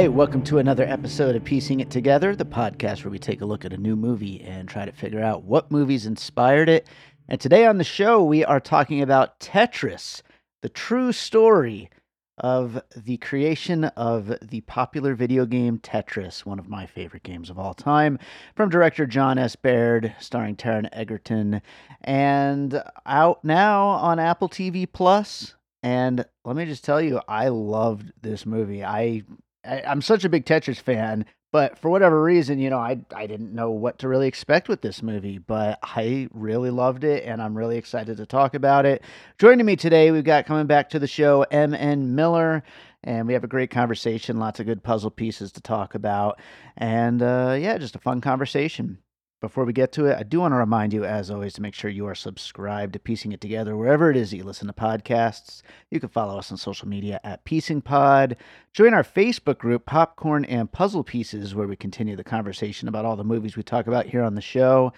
right, welcome to another episode of Piecing It Together, the podcast where we take a look at a new movie and try to figure out what movies inspired it. And today on the show, we are talking about Tetris, the true story of the creation of the popular video game Tetris, one of my favorite games of all time, from director Jon S. Baird, starring Taron Egerton, and out now on Apple TV Plus. And let me just tell you, I loved this movie. I, I I'm such a big Tetris fan, but for whatever reason, you know, I I didn't know what to really expect with this movie, but I really loved it and I'm really excited to talk about it. Joining me today, we've got coming back to the show MN Miller and we have a great conversation, lots of good puzzle pieces to talk about. And uh, yeah, just a fun conversation. Before we get to it, I do want to remind you, as always, to make sure you are subscribed to Piecing It Together wherever it is that you listen to podcasts. You can follow us on social media at Piecing Pod. Join our Facebook group, Popcorn and Puzzle Pieces, where we continue the conversation about all the movies we talk about here on the show.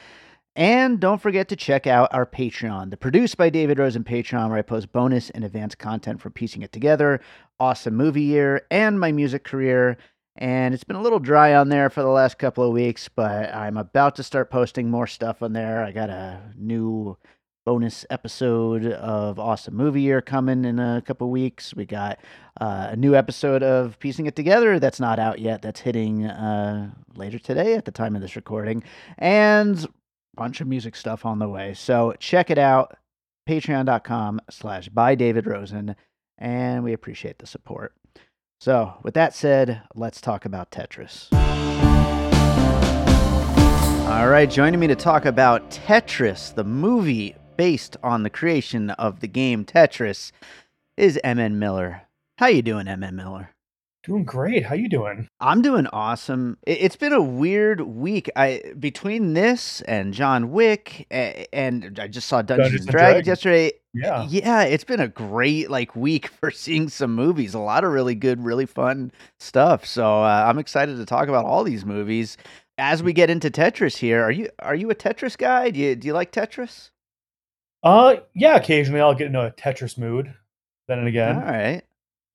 And don't forget to check out our Patreon, the Produced by David Rosen Patreon, where I post bonus and advanced content for Piecing It Together, Awesome Movie Year, and my music career and it's been a little dry on there for the last couple of weeks, but I'm about to start posting more stuff on there. I got a new bonus episode of Awesome Movie Year coming in a couple weeks. We got uh, a new episode of Piecing It Together that's not out yet. That's hitting uh, later today at the time of this recording, and a bunch of music stuff on the way. So check it out. Patreon.com slash by David Rosen, and we appreciate the support. So, with that said, let's talk about Tetris. All right, joining me to talk about Tetris, the movie based on the creation of the game Tetris, is MN Miller. How you doing, MN Miller? Doing great. How you doing? I'm doing awesome. It's been a weird week. I between this and John Wick, and I just saw Dungeons, Dungeons and Dragons, Dragons yesterday. Yeah, yeah, it's been a great like week for seeing some movies. A lot of really good, really fun stuff. So uh, I'm excited to talk about all these movies as we get into Tetris. Here, are you are you a Tetris guy? Do you do you like Tetris? Uh, yeah. Occasionally, I'll get into a Tetris mood. Then and again. All right.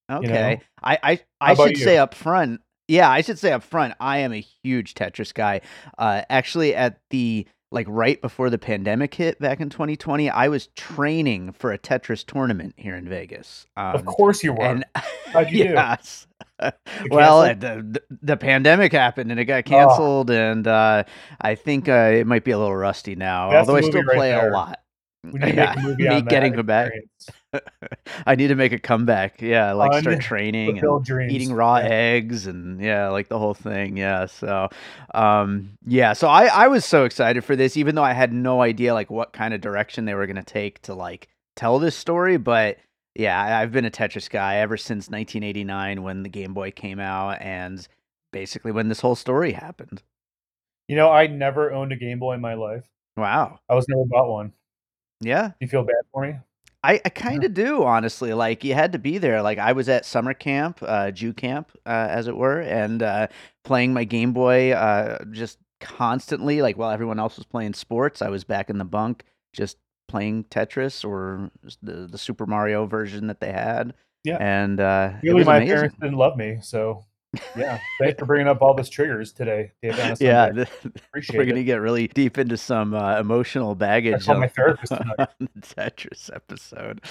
Okay. You know? I I, I should you? say up front. Yeah, I should say up front. I am a huge Tetris guy. Uh, actually, at the like right before the pandemic hit back in 2020, I was training for a Tetris tournament here in Vegas. Um, of course you were. And, How'd you yes. do? well, the, the, the pandemic happened and it got canceled, oh. and uh, I think uh, it might be a little rusty now. That's although I still play a lot. We need yeah, me getting back. I need to make a comeback. Yeah, like Un- start training and dreams. eating raw yeah. eggs and yeah, like the whole thing. Yeah. So, um, yeah. So I I was so excited for this, even though I had no idea like what kind of direction they were gonna take to like tell this story. But yeah, I've been a Tetris guy ever since 1989 when the Game Boy came out, and basically when this whole story happened. You know, I never owned a Game Boy in my life. Wow. I was never bought one. Yeah. You feel bad for me? I, I kind of do, honestly. Like you had to be there. Like I was at summer camp, uh, Jew camp, uh, as it were, and uh, playing my Game Boy uh, just constantly. Like while everyone else was playing sports, I was back in the bunk just playing Tetris or the the Super Mario version that they had. Yeah, and uh, really, my amazing. parents didn't love me, so yeah, thanks for bringing up all those triggers today, Dave. Yeah, the, we're going to get really deep into some uh, emotional baggage on my therapist the Tetris episode.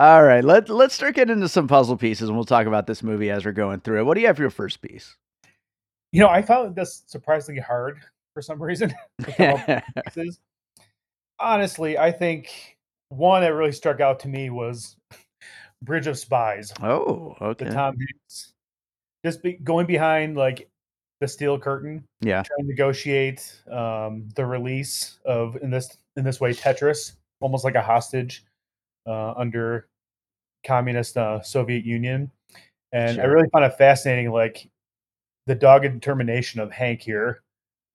All right, let let's start getting into some puzzle pieces, and we'll talk about this movie as we're going through it. What do you have for your first piece? You know, I found this surprisingly hard for some reason. Honestly, I think one that really struck out to me was Bridge of Spies. Oh, okay. The Tom Hanks just be, going behind like the steel curtain. Yeah, trying to negotiate um, the release of in this in this way Tetris, almost like a hostage uh, under communist uh, Soviet Union. And sure. I really found it fascinating, like the dogged determination of Hank here.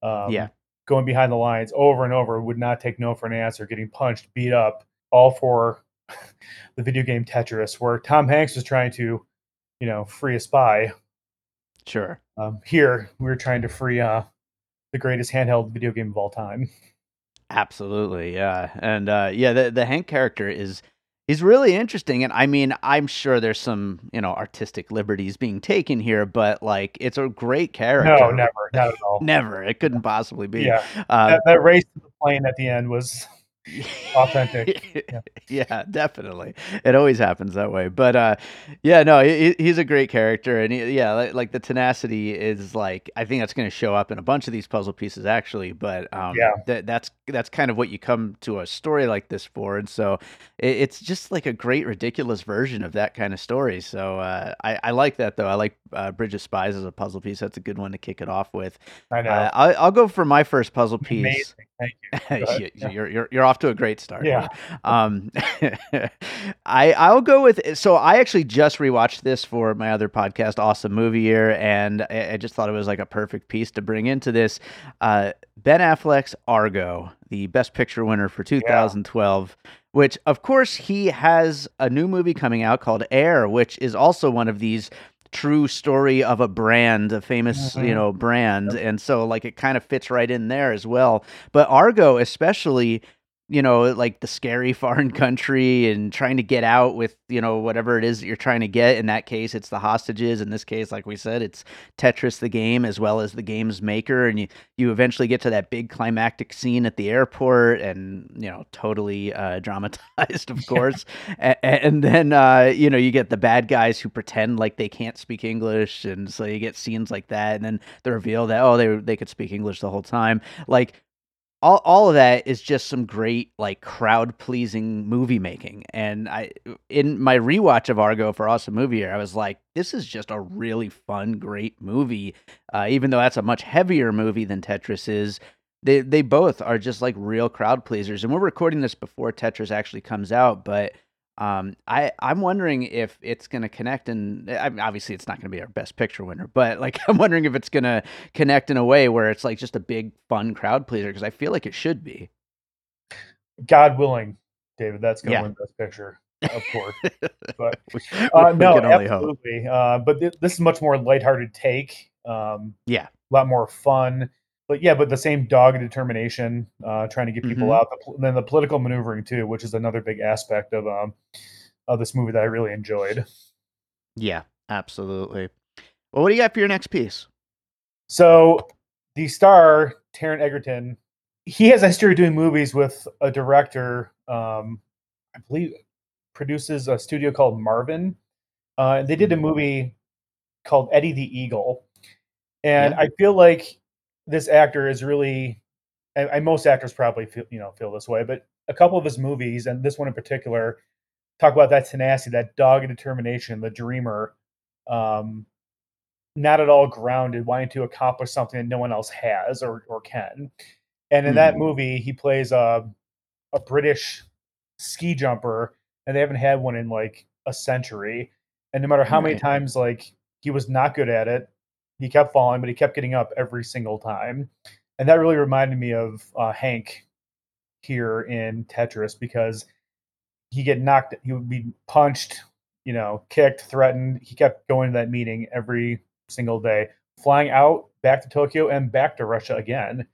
Um, yeah, going behind the lines over and over, would not take no for an answer, getting punched, beat up, all for the video game Tetris, where Tom Hanks was trying to, you know, free a spy Sure. Um, here, we are trying to free uh, the greatest handheld video game of all time. Absolutely, yeah, and uh, yeah, the the Hank character is is really interesting, and I mean, I'm sure there's some, you know, artistic liberties being taken here, but like, it's a great character. No, never, not at all. never. It couldn't possibly be. Yeah, Uh, that, that race to the plane at the end was authentic. yeah. Yeah. definitely. It always happens that way. But uh, yeah, no, he, he's a great character, and he, yeah, like, like, the tenacity is like I think that's going to show up in a bunch of these puzzle pieces actually. But um, Yeah. that that's that's kind of what you come to a story like this for, and so it, it's just like a great ridiculous version of that kind of story. So uh, I, I like that though. I like uh, Bridge of Spies as a puzzle piece. That's a good one to kick it off with. I know. Uh, I, I'll go for my first puzzle piece. Amazing. Thank you. Go ahead. You- Yeah. you're, you're you're off to a great start. Yeah. Um, I I'll go with so I actually just rewatched this for my other podcast, Awesome Movie Year, and I, I just thought it was like a perfect piece to bring into this. Uh, ben Affleck's Argo, the Best Picture winner for 2012. Which, of course, he has a new movie coming out called Air, which is also one of these true story of a brand, a famous, you Mhm. know, brand. And so like it kind of fits right in there as well. But Argo especially, you know, like the scary foreign country and trying to get out with, you know, whatever it is that you're trying to get. In that case, it's the hostages. In this case, like we said, it's Tetris the game as well as the game's maker. And you you eventually get to that big climactic scene at the airport and, you know, totally uh dramatized, of course. A- and then uh, you know you get the bad guys who pretend like they can't speak English, and so you get scenes like that, and then the reveal that oh they they could speak English the whole time. Like all all of that is just some great like crowd pleasing movie making. And I in my rewatch of Argo for Awesome Movie Year, I was like, this is just a really fun, great movie. Uh, even though that's a much heavier movie than Tetris is. They they both are just like real crowd pleasers, and we're recording this before Tetris actually comes out, but um, I I'm wondering if it's going to connect, and I mean, obviously it's not going to be our best picture winner, but like I'm wondering if it's going to connect in a way where it's like just a big fun crowd pleaser because I feel like it should be. God willing, David, that's going to Yeah. win Best Picture, of course. But uh, we no, can only hope. absolutely. Uh, but th- this is much more lighthearted take. Um, Yeah. a lot more fun. But yeah, but the same dogged determination, uh, trying to get people Mhm. out. Pol- then the political maneuvering too, which is another big aspect of um, of this movie that I really enjoyed. Yeah, absolutely. Well, what do you got for your next piece? So the star Taron Egerton, he has a history of doing movies with a director. Um, I believe produces a studio called Marvin. Uh, they did a movie called Eddie the Eagle, and Yeah. I feel like this actor is really. And, and most actors probably feel you know feel this way, but a couple of his movies, and this one in particular, talk about that tenacity, that dogged determination, the dreamer. Um, not at all grounded, wanting to accomplish something that no one else has or or can. And in that Mhm. movie, he plays a a British ski jumper, and they haven't had one in like a century. And no matter how many times like he was not good at it, he kept falling, but he kept getting up every single time. And that really reminded me of uh, Hank here in Tetris because he get knocked, he would be punched, you know, kicked, threatened. He kept going to that meeting every single day, flying out back to Tokyo and back to Russia again.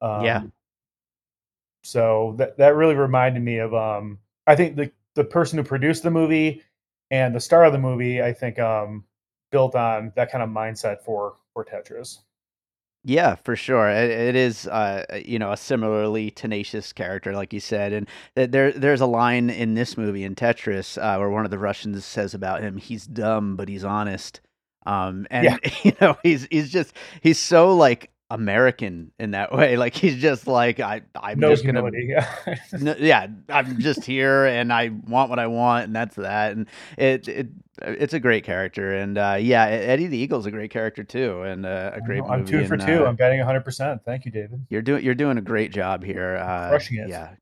Um, Yeah. So that that really reminded me of um I think the the person who produced the movie and the star of the movie I think um built on that kind of mindset for for Tetris. Yeah, for sure. It, it is, uh, you know, a similarly tenacious character, like you said, and th- there there's a line in this movie in Tetris uh, where one of the Russians says about him, "He's dumb, but he's honest." Um, and Yeah. you know, he's he's just he's so like American in that way. Like he's just like I I'm No just gonna. Yeah. no, yeah, I'm just here and I want what I want and that's that. And it it it's a great character and uh, yeah, Eddie the Eagle's a great character too and uh, a great. I'm two for and, two. uh, I'm betting 100%. Thank you, David. you're doing you're doing a great job here. Uh, Crushing it. Yeah,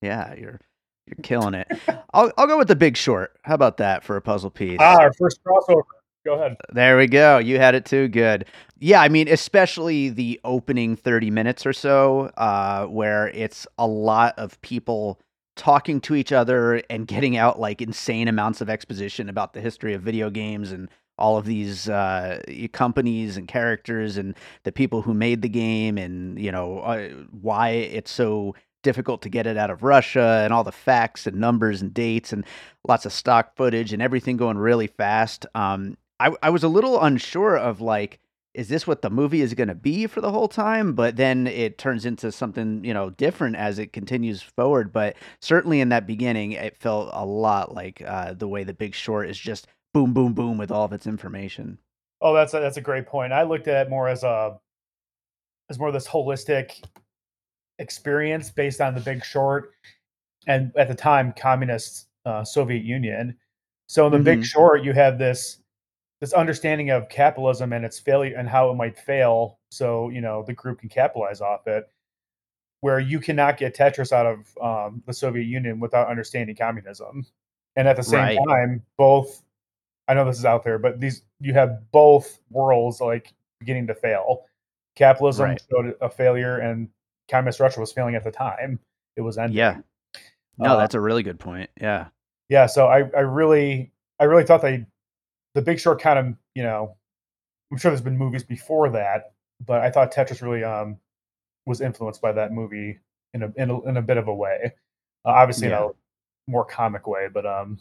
yeah, you're you're killing it. I'll I'll go with the Big Short. How about that for a puzzle piece? Ah, our first crossover. Go ahead. There we go. You had it too. Good. Yeah, I mean, especially the opening 30 minutes or so, uh, where it's a lot of people talking to each other and getting out like insane amounts of exposition about the history of video games and all of these uh, companies and characters and the people who made the game and, you know, uh, why it's so difficult to get it out of Russia and all the facts and numbers and dates and lots of stock footage and everything going really fast. Um, I, I was a little unsure of like, is this what the movie is going to be for the whole time? But then it turns into something, you know, different as it continues forward. But certainly in that beginning, it felt a lot like uh, the way The Big Short is just boom, boom, boom with all of its information. Oh, that's a, that's a great point. I looked at it more as a as more of this holistic experience based on The Big Short, and at the time, communist uh, Soviet Union. So in The mm-hmm. Big Short, you have this this understanding of capitalism and its failure and how it might fail so you know the group can capitalize off it where you cannot get tetris out of um, the soviet union without understanding communism. And at the same right. time both i know this is out there but these you have both worlds like beginning to fail. Capitalism right. showed a failure and communist russia was failing at the time it was ending. Yeah. No uh, that's a really good point. Yeah. Yeah so i i really i really thought they the Big Short kind of, you know, I'm sure there's been movies before that, but I thought Tetris really um was influenced by that movie in a in a, in a bit of a way. Uh, obviously, yeah. in a more comic way, but um,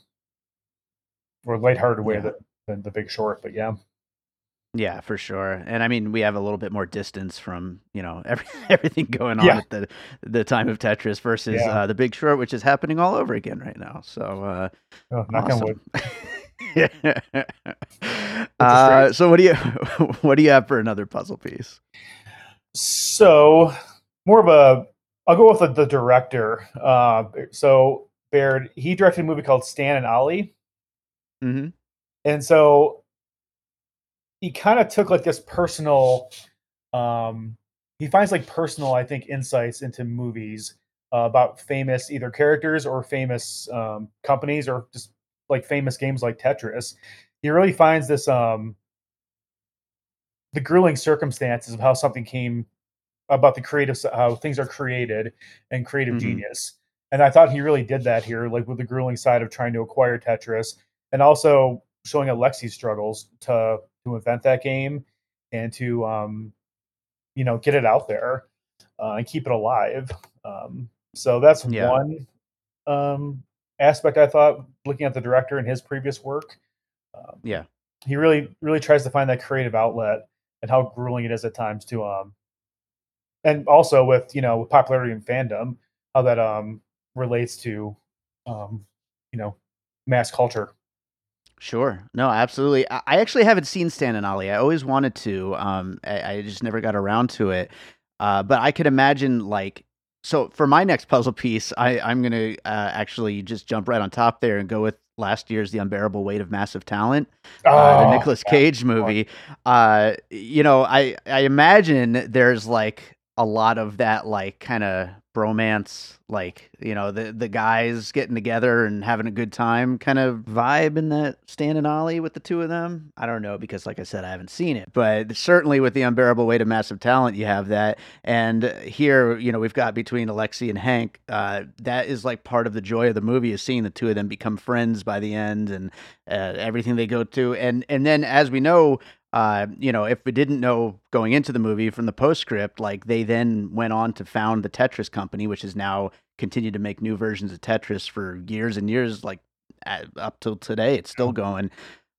or lighthearted way yeah. than, than the Big Short. But yeah. Yeah, for sure. And I mean, we have a little bit more distance from you know every, everything going on yeah. at the the time of Tetris versus yeah. uh, the Big Short, which is happening all over again right now. So, uh, oh, knock awesome. on wood. uh, so what do you what do you have for another puzzle piece? So more of a I'll go with the, the director. Uh, so Baird he directed a movie called Stan and Ollie, mm-hmm. and so he kind of took like this personal. Um, he finds like personal, I think, insights into movies uh, about famous either characters or famous um, companies or just like famous games like Tetris, he really finds this um the grueling circumstances of how something came about the creative how things are created and creative mm-hmm. genius. And I thought he really did that here, like with the grueling side of trying to acquire Tetris and also showing Alexei's struggles to to invent that game and to um you know get it out there uh, and keep it alive. Um, so that's yeah. one um aspect I thought looking at the director and his previous work. Um, yeah, he really really tries to find that creative outlet and how grueling it is at times to um and also with you know with popularity and fandom how that um relates to um you know mass culture Sure. No, absolutely. I actually haven't seen Stan and Ollie. I always wanted to. Um, I, I just never got around to it. Uh, but I could imagine like so for my next puzzle piece, I, I'm going to uh, actually just jump right on top there and go with last year's The Unbearable Weight of Massive Talent, oh, uh, the oh, Nicolas Cage movie. Uh, you know, I I imagine there's like a lot of that like kind of bromance like you know the the guys getting together and having a good time kind of vibe in that Stan and Ollie with the two of them. I don't know because like I said I haven't seen it, but certainly with the unbearable weight of massive talent you have that. And here you know we've got between Alexi and Hank. Uh, that is like part of the joy of the movie is seeing the two of them become friends by the end and uh, everything they go to. And and then as we know uh, you know, if we didn't know going into the movie from the postscript, like they then went on to found the Tetris company, which has now continued to make new versions of Tetris for years and years, like up till today, it's still going.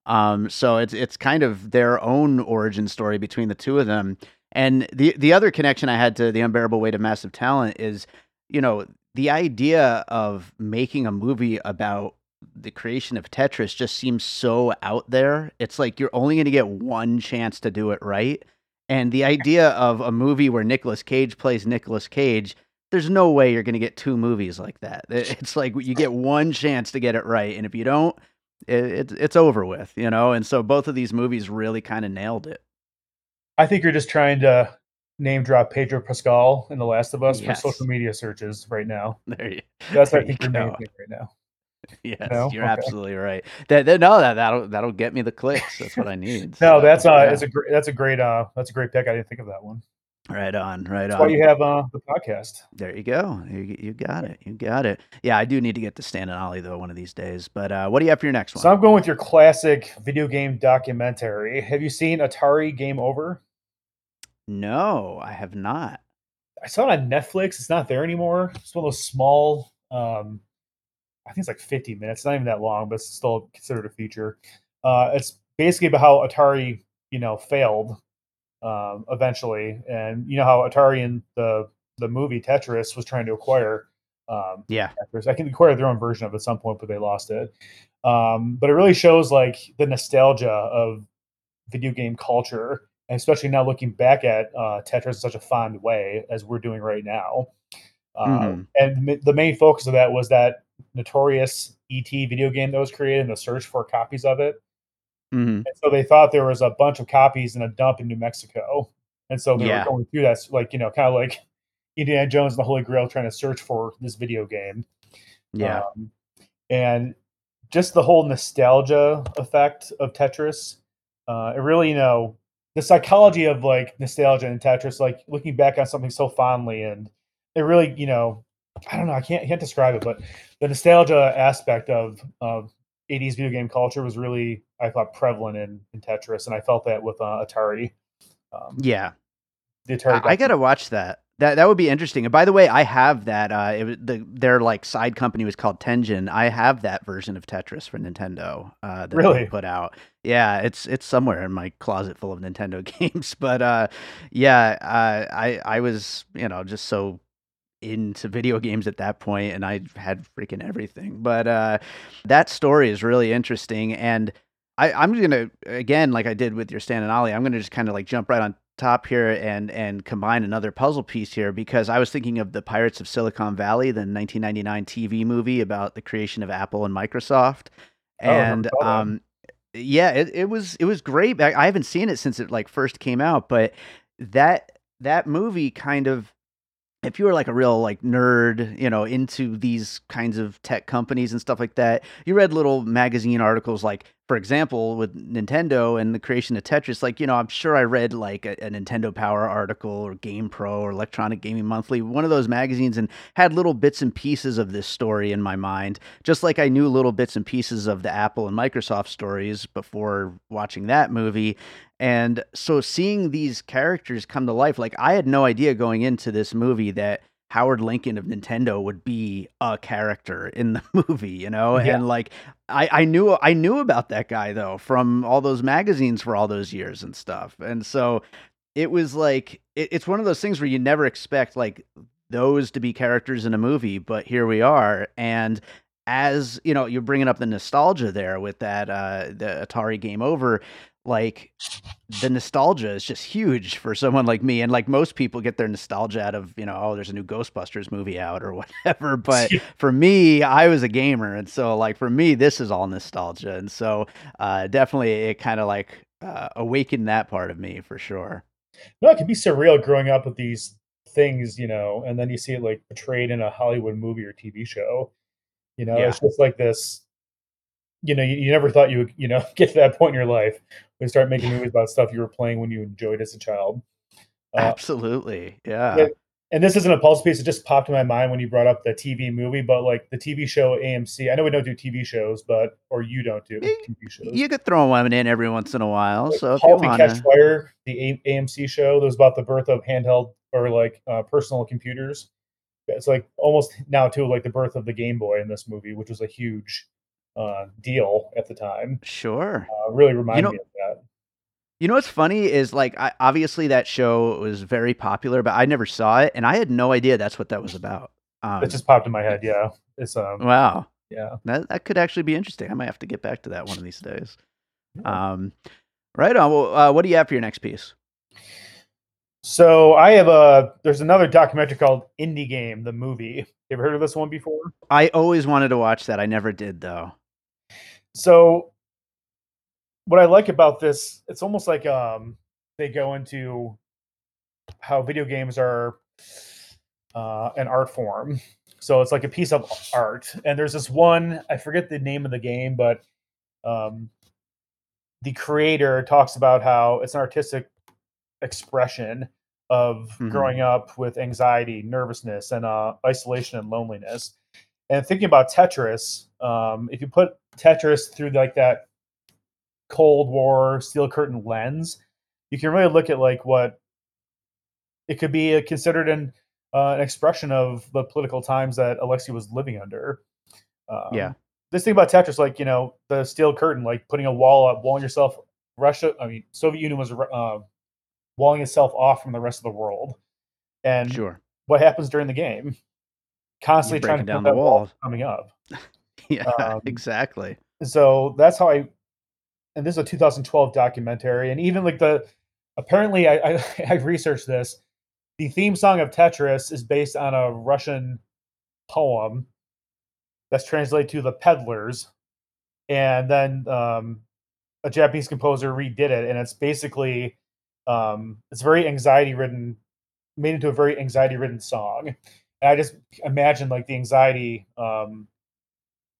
Um, so it's it's kind of their own origin story between the two of them. And the the other connection I had to the unbearable weight of massive talent is, you know, the idea of making a movie about the creation of Tetris just seems so out there. It's like you're only going to get one chance to do it right. And the idea of a movie where Nicolas Cage plays Nicolas Cage, there's no way you're going to get two movies like that. It's like you get one chance to get it right, and if you don't, it, it, it's over with, you know. And so both of these movies really kind of nailed it. I think you're just trying to name drop Pedro Pascal in The Last of Us yes. for social media searches right now. There you, That's there I think you are thing right now. Yes, no? you're okay. absolutely right. That, that, no, that that'll that'll get me the clicks. That's what I need. no, so, that's uh, yeah. that's a great that's a great uh that's a great pick. I didn't think of that one. Right on, right that's on. Why you have uh the podcast? There you go. You, you got it. You got it. Yeah, I do need to get to Stan and Ollie though one of these days. But uh, what do you have for your next one? So I'm going with your classic video game documentary. Have you seen Atari Game Over? No, I have not. I saw it on Netflix. It's not there anymore. It's one of those small. Um, I think it's like 50 minutes. Not even that long, but it's still considered a feature. Uh, it's basically about how Atari, you know, failed um, eventually, and you know how Atari in the the movie Tetris was trying to acquire. Um, yeah, Tetris. I can acquire their own version of it at some point, but they lost it. Um, but it really shows like the nostalgia of video game culture, and especially now looking back at uh, Tetris in such a fond way as we're doing right now. Uh, mm-hmm. And the main focus of that was that notorious ET video game that was created and the search for copies of it. Mm-hmm. so they thought there was a bunch of copies in a dump in New Mexico. And so they yeah. were going through that, like, you know, kind of like Indiana Jones and the Holy Grail trying to search for this video game. Yeah. Um, and just the whole nostalgia effect of Tetris. Uh, it really, you know, the psychology of like nostalgia and Tetris, like looking back on something so fondly, and it really, you know, I don't know, I can't can't describe it, but the nostalgia aspect of of 80s video game culture was really, I thought, prevalent in, in Tetris, and I felt that with uh, Atari. Um, yeah, the Atari. I, I gotta watch that. That that would be interesting. And by the way, I have that. Uh, it was the their like side company was called Tengen. I have that version of Tetris for Nintendo. Uh, that really put out. Yeah, it's it's somewhere in my closet full of Nintendo games. But uh, yeah, uh, I I was you know just so into video games at that point and I had freaking everything. But uh, that story is really interesting and I, I'm gonna again, like I did with your Stan and Ollie, I'm gonna just kind of like jump right on top here and and combine another puzzle piece here because I was thinking of the Pirates of Silicon Valley, the 1999 TV movie about the creation of Apple and Microsoft, oh, and oh, um, yeah, it, it was it was great. I, I haven't seen it since it like first came out, but that that movie kind of if you were like a real like nerd, you know, into these kinds of tech companies and stuff like that, you read little magazine articles like for example, with Nintendo and the creation of Tetris, like, you know, I'm sure I read like a, a, Nintendo Power article or Game Pro or Electronic Gaming Monthly, one of those magazines, and had little bits and pieces of this story in my mind, just like I knew little bits and pieces of the Apple and Microsoft stories before watching that movie. And so seeing these characters come to life, like, I had no idea going into this movie that Howard Lincoln of Nintendo would be a character in the movie, you know? Yeah. And like I, I knew I knew about that guy though from all those magazines for all those years and stuff. And so it was like it, it's one of those things where you never expect like those to be characters in a movie, but here we are. And as you know, you're bringing up the nostalgia there with that uh, the Atari Game Over like the nostalgia is just huge for someone like me and like most people get their nostalgia out of you know oh there's a new ghostbusters movie out or whatever but for me i was a gamer and so like for me this is all nostalgia and so uh definitely it kind of like uh, awakened that part of me for sure no it can be surreal growing up with these things you know and then you see it like portrayed in a hollywood movie or tv show you know yeah. it's just like this you know, you, you, never thought you would, you know, get to that point in your life when start making movies about stuff you were playing when you enjoyed as a child. Uh, Absolutely, yeah. And this isn't a pulse piece; it just popped in my mind when you brought up the TV movie. But like the TV show AMC, I know we don't do TV shows, but or you don't do TV shows. You could throw one in every once in a while. Like so, Halt and Catch Fire, the AMC show, that was about the birth of handheld or like uh, personal computers. It's like almost now too like the birth of the Game Boy in this movie, which was a huge uh, deal at the time. Sure. Uh, really reminded you know, me. You know what's funny is like I, obviously that show was very popular, but I never saw it, and I had no idea that's what that was about. Um, it just popped in my head. Yeah, it's um. Wow. Yeah. That that could actually be interesting. I might have to get back to that one of these days. Um, right on. Well, uh, what do you have for your next piece? So I have a. There's another documentary called Indie Game, the movie. You ever heard of this one before? I always wanted to watch that. I never did though. So what I like about this, it's almost like um they go into how video games are uh, an art form. So it's like a piece of art. And there's this one, I forget the name of the game, but um, the creator talks about how it's an artistic expression of mm-hmm. growing up with anxiety, nervousness, and uh, isolation and loneliness. And thinking about Tetris, um, if you put Tetris through like that Cold War Steel Curtain lens, you can really look at like what it could be considered in uh, an expression of the political times that Alexei was living under. Um, yeah. This thing about Tetris, like you know, the steel curtain, like putting a wall up, walling yourself. Russia, I mean, Soviet Union was uh, walling itself off from the rest of the world. And Sure. what happens during the game? Constantly trying to down put the that wall wall. coming up. Yeah. Um, exactly. so that's how I. And this is a 2012 documentary, and even like the, apparently I I, I researched this. The theme song of Tetris is based on a Russian poem that's translated to the Peddlers, and then um, a Japanese composer redid it, and it's basically um, it's very anxiety ridden, made into a very anxiety ridden song. And I just imagine like the anxiety um,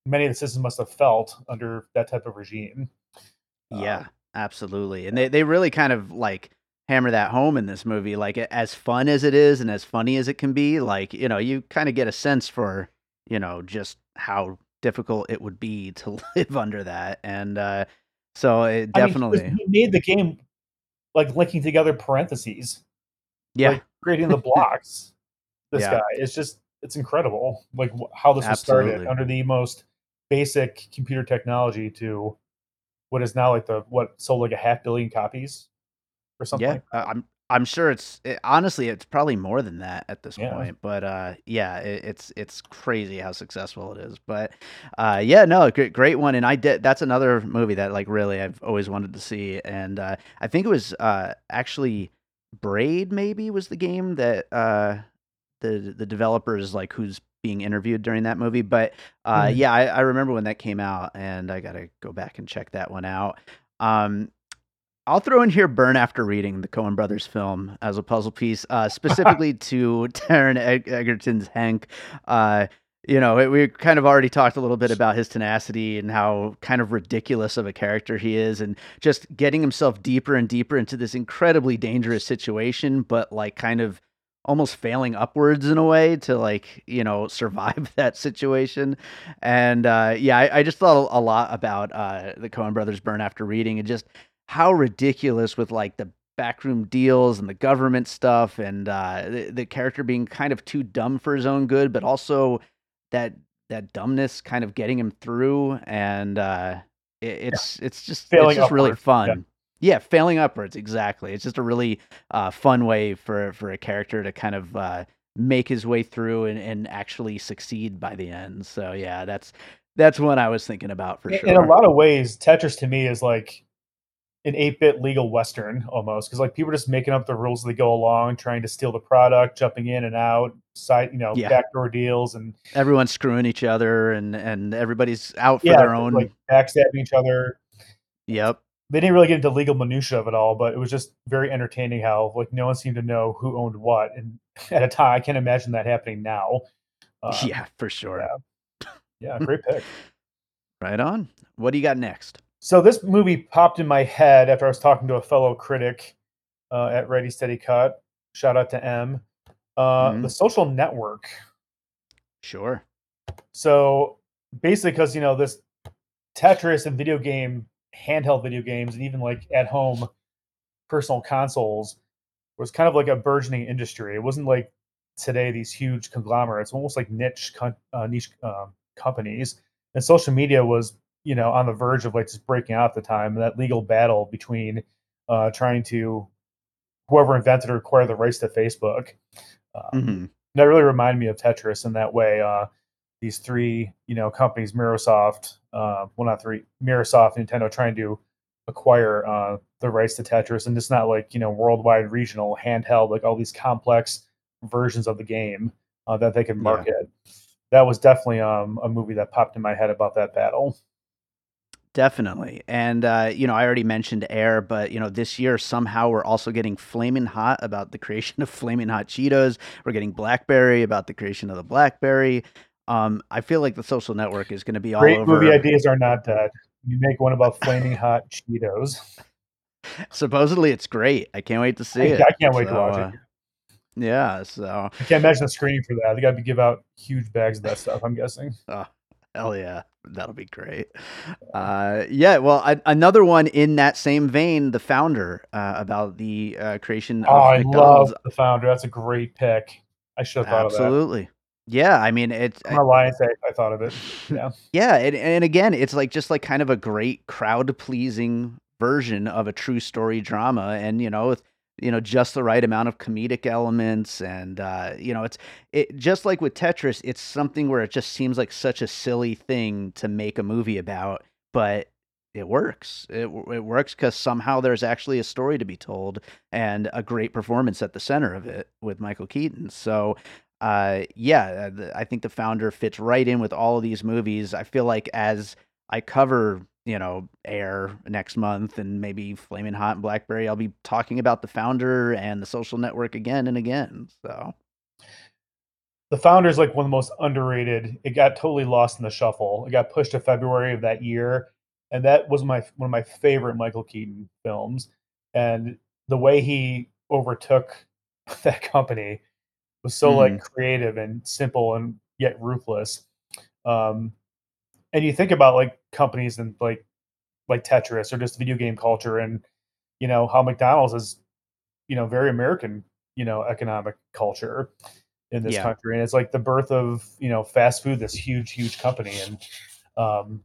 many of the citizens must have felt under that type of regime. Yeah, Um, absolutely. And they, they really kind of like hammer that home in this movie. Like as fun as it is and as funny as it can be, like, you know, you kind of get a sense for, you know, just how difficult it would be to live under that. And uh so it I mean, he, definitely made the game like linking together parentheses, yeah, like creating the blocks. this Yeah. guy, it's just it's incredible, like how this was started under the most basic computer technology to what is now like the what sold like a half billion copies or something. yeah. like uh, I'm I'm sure it's it, honestly it's probably more than that at this Yeah. point. But uh yeah, it, it's it's crazy how successful it is. But uh yeah, no, great great one and I did that's another movie that like really I've always wanted to see and uh I think it was uh actually Braid maybe was the game that uh the the developers like who's being interviewed during that movie but uh Mhm. yeah I, I remember when that came out and i gotta go back and check that one out um i'll throw in here burn after reading the coen brothers film as a puzzle piece uh specifically to Taron Eg- egerton's hank uh you know we- we kind of already talked a little bit about his tenacity and how kind of ridiculous of a character he is and just getting himself deeper and deeper into this incredibly dangerous situation but like kind of almost failing upwards in a way to like you know survive that situation. And uh yeah i, I just thought a lot about uh the coen brothers burn after reading and just how ridiculous with like the backroom deals and the government stuff and uh the, the character being kind of too dumb for his own good but also that that dumbness kind of getting him through. And uh it, it's it's just Failing it's just really yeah. fun yeah, failing upwards, exactly. It's just a really uh, fun way for for a character to kind of uh, make his way through and, and actually succeed by the end. So yeah, that's that's one I was thinking about for In- sure. In a lot of ways, Tetris to me is like an 8-bit legal western almost because like people are just making up the rules as they go along, trying to steal the product, jumping in and out, side you know Yeah. backdoor deals, and Everyone's screwing each other, and and everybody's out for yeah, their own. like backstabbing each other. yep. They didn't really get into legal minutia of it all, but it was just very entertaining how like no one seemed to know who owned what, and at a time I can't imagine that happening now. Uh, yeah, for sure. yeah. yeah, great pick. Right on. What do you got next? So this movie popped in my head after I was talking to a fellow critic uh, at Ready Steady Cut. Shout out to M. Uh, Mhm. The Social Network. Sure. So basically, because you know this Tetris and video game, handheld video games, and even like at home personal consoles was kind of like a burgeoning industry. It wasn't like today these huge conglomerates, almost like niche uh, niche um, companies. And social media was you know on the verge of like just breaking out at the time. And that legal battle between uh, trying to whoever invented or acquired the rights to Facebook. Um, hmm that really reminded me of Tetris in that way. Uh, these three, you know, companies, Microsoft, uh, well, not three, Microsoft, Nintendo, trying to acquire uh, the rights to Tetris, and it's not like you know worldwide, regional, handheld, like all these complex versions of the game uh, that they could Yeah. market. That was definitely um, a movie that popped in my head about that battle. Definitely. And, uh, you know, I already mentioned air, but, you know, this year somehow we're also getting Flamin' Hot about the creation of Flamin' Hot Cheetos. We're getting Blackberry about the creation of the Blackberry. Um, I feel like the social network is going to be all Great over. movie ideas are not dead. You make one about flaming hot Cheetos. Supposedly it's great. I can't wait to see I, it. I can't wait to So, watch uh, it. Yeah. So, I can't imagine the screening for that. They got to give out huge bags of that stuff. I'm guessing. Oh, hell yeah. That'll be great. Uh, yeah. Well, I, another one in that same vein, The Founder, uh, about the uh, creation of Oh, I McDonald's. love the founder. That's a great pick. I should have thought Absolutely. of that. Yeah, I mean, it's not. Say I thought of it. Yeah, yeah, and, and again, it's like just like kind of a great crowd pleasing version of a true story drama, and you know, with you know just the right amount of comedic elements, and uh, you know, it's it just like with Tetris, it's something where it just seems like such a silly thing to make a movie about, but it works. It it works because somehow there's actually a story to be told and a great performance at the center of it with Michael Keaton. So, uh, yeah, uh, I think the founder fits right in with all of these movies. I feel like as I cover, you know, Air next month and maybe Flaming Hot and Blackberry, I'll be talking about the founder and the Social Network again and again. So. The founder is like one of the most underrated. It got totally lost in the shuffle. It got pushed to February of that year and that was my one of my favorite Michael Keaton films. And the way he overtook that company was so mm. like mm-hmm. creative and simple and yet ruthless. Um, and you think about like companies and like like Tetris or just video game culture, and you know how McDonald's is, you know, very American, you know, economic culture in this yeah. country, and it's like the birth of you know fast food, this huge, huge company, and um,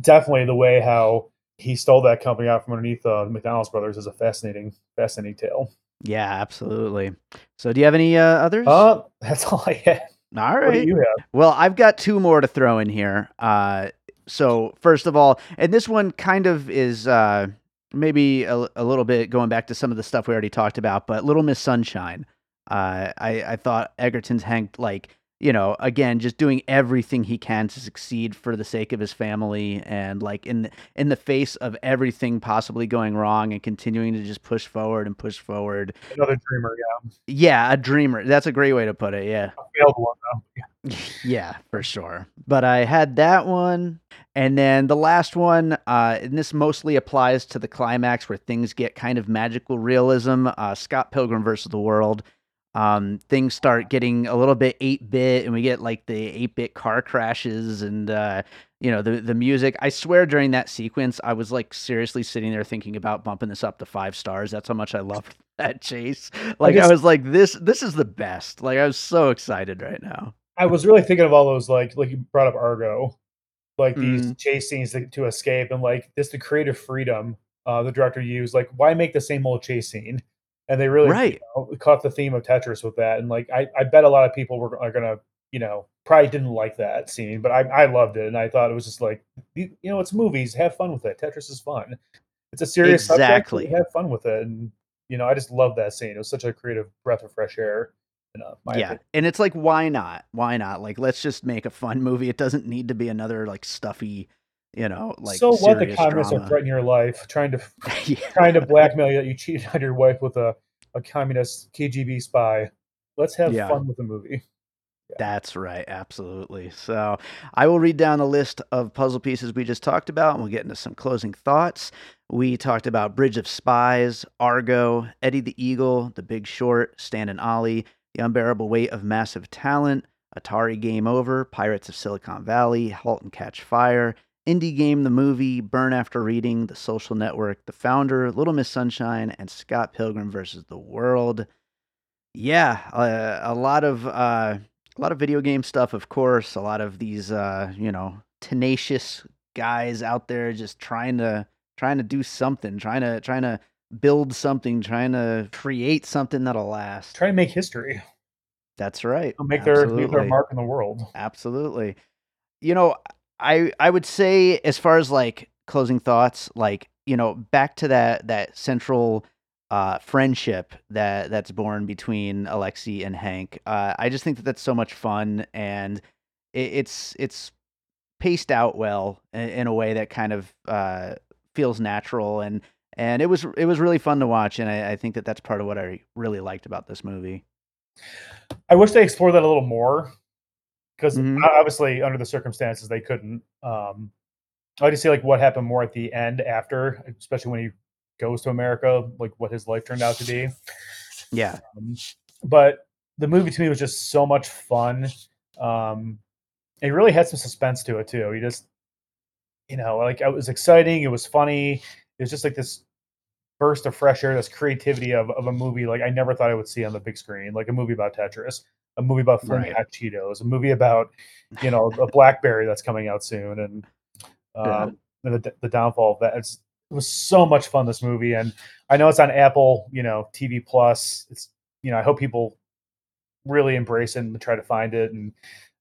definitely the way how he stole that company out from underneath uh, the McDonald's brothers is a fascinating, fascinating tale. Yeah, absolutely. So, do you have any uh, others? Uh, that's all I have. All right. you have? Well, I've got two more to throw in here. Uh, so, first of all, and this one kind of is uh, maybe a, a little bit going back to some of the stuff we already talked about, but Little Miss Sunshine. Uh, I, I thought Egerton's Hank like you know, again, just doing everything he can to succeed for the sake of his family, and like in in the face of everything possibly going wrong, and continuing to just push forward and push forward. Another dreamer, yeah. Yeah, a dreamer. That's a great way to put it. Yeah. A failed one though. yeah, for sure. But I had that one, and then the last one, uh, and this mostly applies to the climax where things get kind of magical realism. Uh, Scott Pilgrim versus the World um, things start getting a little bit 8 bit and we get like the 8 bit car crashes and, uh, you know, the, the music. I swear during that sequence, I was like seriously sitting there thinking about bumping this up to five stars. That's how much I loved that chase. Like, I, just, I was like, this, this is the best. Like, I was so excited right now. I was really thinking of all those, like, like you brought up Argo, like these mm. chase scenes to, to, escape and like this, the creative freedom uh, the director used. Like, why make the same old chase scene? And they really right. You know, caught the theme of Tetris with that. And like, I, I bet a lot of people were are gonna, you know, probably didn't like that scene, but I, I loved it, and I thought it was just like, you, you know, it's movies, have fun with it. Tetris is fun. It's a serious exactly. subject, have fun with it, and you know, I just love that scene. It was such a creative breath of fresh air. Uh, yeah, opinion. and it's like, why not? Why not? Like, let's just make a fun movie. It doesn't need to be another like stuffy you know, like so what the communists drama. are threatening your life, trying to yeah. trying to blackmail you that you cheated on your wife with a, a communist KGB spy. Let's have yeah. fun with the movie. Yeah. That's right, absolutely. So I will read down the list of puzzle pieces we just talked about, and we'll get into some closing thoughts. We talked about Bridge of Spies, Argo, Eddie the Eagle, The Big Short, Stan and Ollie, The Unbearable Weight of Massive Talent, Atari Game Over, Pirates of Silicon Valley, Halt and Catch Fire, Indie Game the Movie, Burn After Reading, The Social Network, The Founder, Little Miss Sunshine, and Scott Pilgrim versus the World. Yeah, uh, a lot of uh, a lot of video game stuff, of course. A lot of these, uh, you know, tenacious guys out there just trying to trying to do something, trying to trying to build something, trying to create something that'll last. Try to make history. That's right. They'll make their make their mark in the world. Absolutely. You know, I I would say as far as like closing thoughts, like you know, back to that that central uh, friendship that that's born between Alexi and Hank. Uh, I just think that that's so much fun, and it, it's it's paced out well in, in, a way that kind of uh, feels natural, and and it was it was really fun to watch, and I, I think that that's part of what I really liked about this movie. I wish they explored that a little more because mm-hmm. obviously under the circumstances they couldn't. Um, I just see like what happened more at the end after, especially when he goes to America, like what his life turned out to be. Yeah. Um, but the movie to me was just so much fun. Um, it really had some suspense to it too. You just, you know, like it was exciting. It was funny. It was just like this burst of fresh air, this creativity of, of a movie like I never thought I would see on the big screen, like a movie about Tetris. A movie about flaming Right. hot Cheetos, a movie about you know a BlackBerry that's coming out soon, and Yeah. um, and the, the downfall of that. It's, it was so much fun this movie, and I know it's on Apple, you know, TV Plus. It's you know I hope people really embrace it and try to find it, and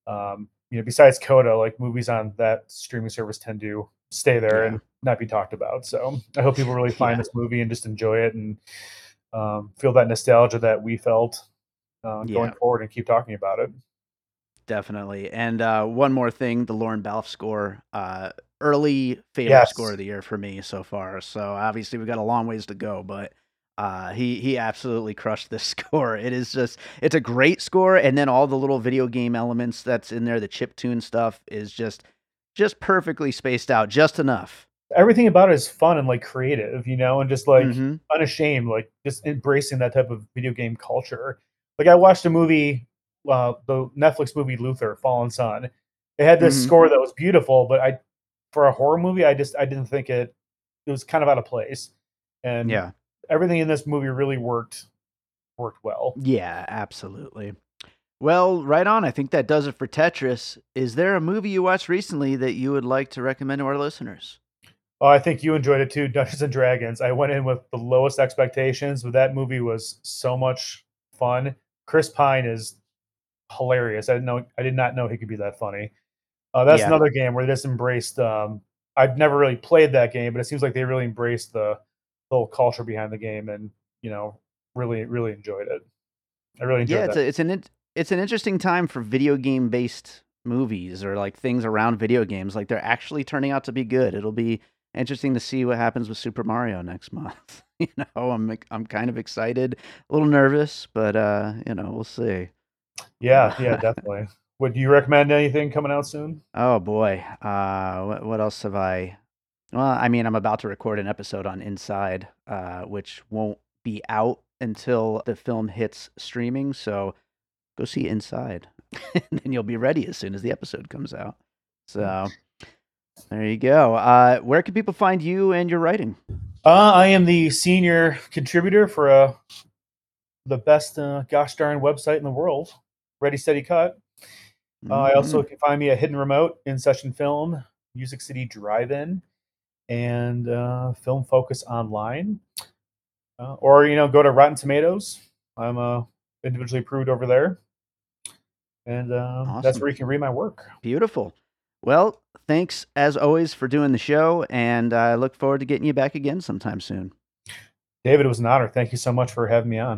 um, you know besides Coda, like movies on that streaming service tend to stay there Yeah. and not be talked about. So I hope people really find Yeah. this movie and just enjoy it and um, feel that nostalgia that we felt uh, going Yeah. forward and keep talking about it. Definitely. And uh, one more thing, the Lorne Balfe score, uh, early favorite Yes. score of the year for me so far. So obviously we've got a long ways to go, but uh, he he absolutely crushed this score. It is just it's a great score, and then all the little video game elements that's in there, the chip tune stuff is just just perfectly spaced out, just enough. Everything about it is fun and like creative, you know, and just like Mhm. unashamed, like just embracing that type of video game culture. Like I watched a movie, uh, the Netflix movie Luther, Fallen Sun. It had this Mhm. score that was beautiful, but I, for a horror movie, I just I didn't think it. It was kind of out of place, and Yeah. everything in this movie really worked worked well. Yeah, absolutely. Well, right on. I think that does it for Tetris. Is there a movie you watched recently that you would like to recommend to our listeners? Oh, I think you enjoyed it too, Dungeons and Dragons. I went in with the lowest expectations, but that movie was so much fun. Chris Pine is hilarious. I didn't know I did not know he could be that funny. Uh, that's Yeah. another game where they just embraced. Um, I've never really played that game, but it seems like they really embraced the whole culture behind the game, and you know, really, really enjoyed it. I really enjoyed it. Yeah, it's a, it's an it's an interesting time for video game based movies or like things around video games. Like they're actually turning out to be good. It'll be interesting to see what happens with Super Mario next month. you know, I'm I'm kind of excited, a little nervous, but uh, you know, we'll see. yeah, yeah, definitely. Would you recommend anything coming out soon? Oh boy, uh, what, what else have I? Well, I mean, I'm about to record an episode on Inside, uh, which won't be out until the film hits streaming. So go see Inside, and then you'll be ready as soon as the episode comes out. So there you go. Uh, where can people find you and your writing? Uh, I am the senior contributor for uh, the best uh, gosh darn website in the world, Ready Steady Cut. Uh, I also Mhm. can find me a Hidden Remote, In Session Film, Music City Drive-In, and uh, Film Focus Online. Uh, or you know, go to Rotten Tomatoes. I'm uh, individually approved over there, and uh, that's where you can read my work. beautiful. Well, thanks as always for doing the show, and I look forward to getting you back again sometime soon. David, it was an honor. Thank you so much for having me on.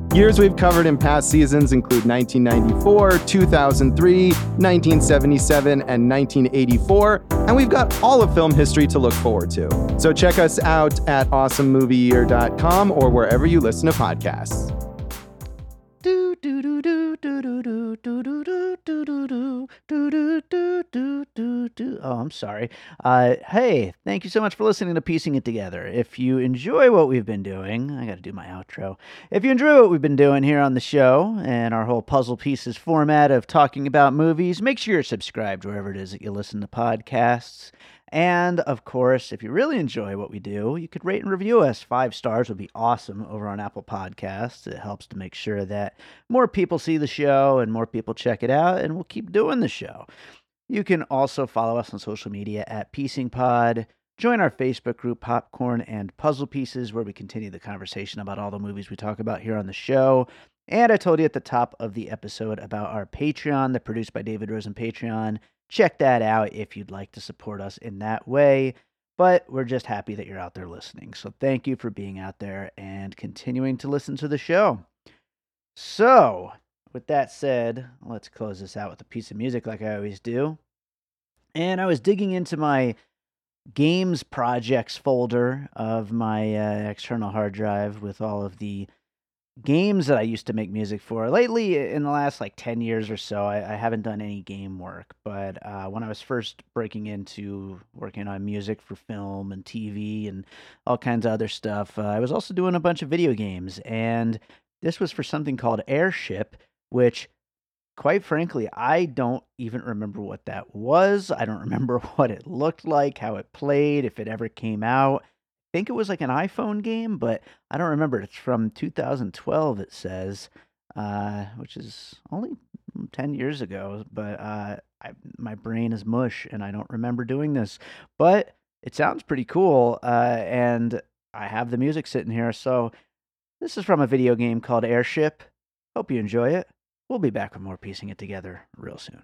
Years we've covered in past seasons include 1994, 2003, 1977, and 1984, and we've got all of film history to look forward to. So check us out at awesomemovieyear.com or wherever you listen to podcasts. Do do do do do do do do do do do do do do do do. Oh, I'm sorry. Uh, hey, thank you so much for listening to Piecing It Together. If you enjoy what we've been doing, I got to do my outro. If you enjoy what we've been doing here on the show and our whole puzzle pieces format of talking about movies, make sure you're subscribed wherever it is that you listen to podcasts. And of course, if you really enjoy what we do, you could rate and review us. Five stars would be awesome over on Apple Podcasts. It helps to make sure that more people see the show and more people check it out, and we'll keep doing the show. You can also follow us on social media at Piecing Pod. Join our Facebook group, Popcorn and Puzzle Pieces, where we continue the conversation about all the movies we talk about here on the show. And I told you at the top of the episode about our Patreon, the produced by David Rosen Patreon. Check that out if you'd like to support us in that way. But we're just happy that you're out there listening. So thank you for being out there and continuing to listen to the show. So, with that said, let's close this out with a piece of music like I always do. And I was digging into my games projects folder of my uh, external hard drive with all of the games that I used to make music for. Lately, in the last like 10 years or so, I, I haven't done any game work. But uh, when I was first breaking into working on music for film and TV and all kinds of other stuff, uh, I was also doing a bunch of video games. And this was for something called Airship, which quite frankly, I don't even remember what that was. I don't remember what it looked like, how it played, if it ever came out think it was like an iPhone game, but I don't remember. It's from 2012, it says, uh, which is only 10 years ago. But uh, I, my brain is mush and I don't remember doing this. But it sounds pretty cool. Uh, and I have the music sitting here. So this is from a video game called Airship. Hope you enjoy it. We'll be back with more piecing it together real soon.